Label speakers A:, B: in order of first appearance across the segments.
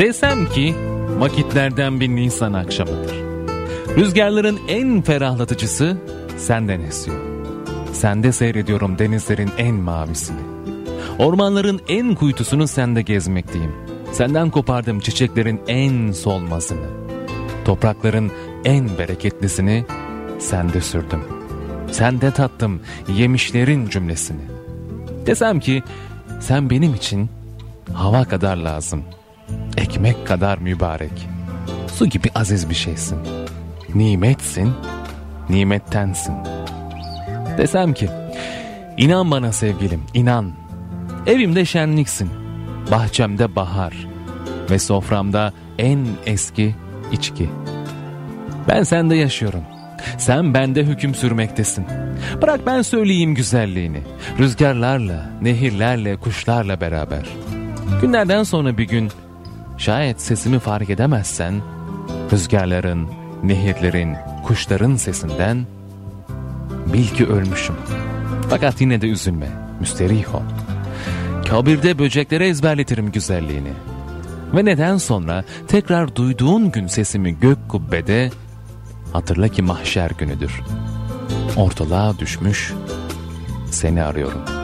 A: Desem ki vakitlerden bir Nisan akşamıdır. Rüzgarların en ferahlatıcısı senden esiyor. Sende seyrediyorum denizlerin en mavisini. Ormanların en kuytusunu sende gezmekteyim. Senden kopardım çiçeklerin en solmasını. Toprakların en bereketlisini sende sürdüm. Sende tattım yemişlerin cümlesini. Desem ki sen benim için hava kadar lazım. Ekmek kadar mübarek. Su gibi aziz bir şeysin. Nimetsin, nimettensin. Desem ki inan bana sevgilim inan. Evimde şenliksin. Bahçemde bahar ve soframda en eski içki. Ben sende yaşıyorum. Sen bende hüküm sürmektesin. Bırak ben söyleyeyim güzelliğini. Rüzgarlarla, nehirlerle, kuşlarla beraber. Günlerden sonra bir gün şayet sesimi fark edemezsen rüzgarların, nehirlerin, kuşların sesinden bil ki ölmüşüm. Fakat yine de üzülme, müsterih. Kabirde böceklere ezberletirim güzelliğini. Ve neden sonra tekrar duyduğun gün sesimi gök kubbede hatırla ki mahşer günüdür. Ortalığa düşmüş seni arıyorum.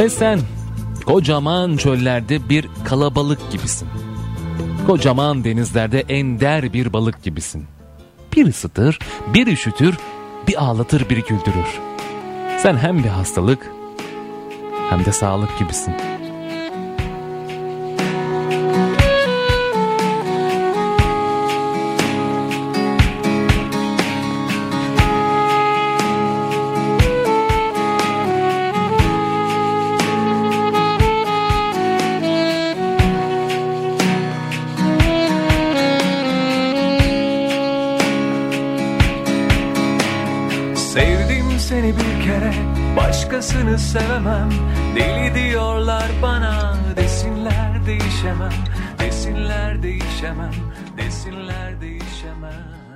A: Ve sen kocaman çöllerde bir kalabalık gibisin. Kocaman denizlerde ender bir balık gibisin. Bir ısıtır, bir üşütür, bir ağlatır, bir güldürür. Sen hem bir hastalık hem de sağlık gibisin.
B: Seni bir kere Başkasını sevemem. Deli diyorlar bana Desinler değişemem. Desinler değişemem Desinler değişemem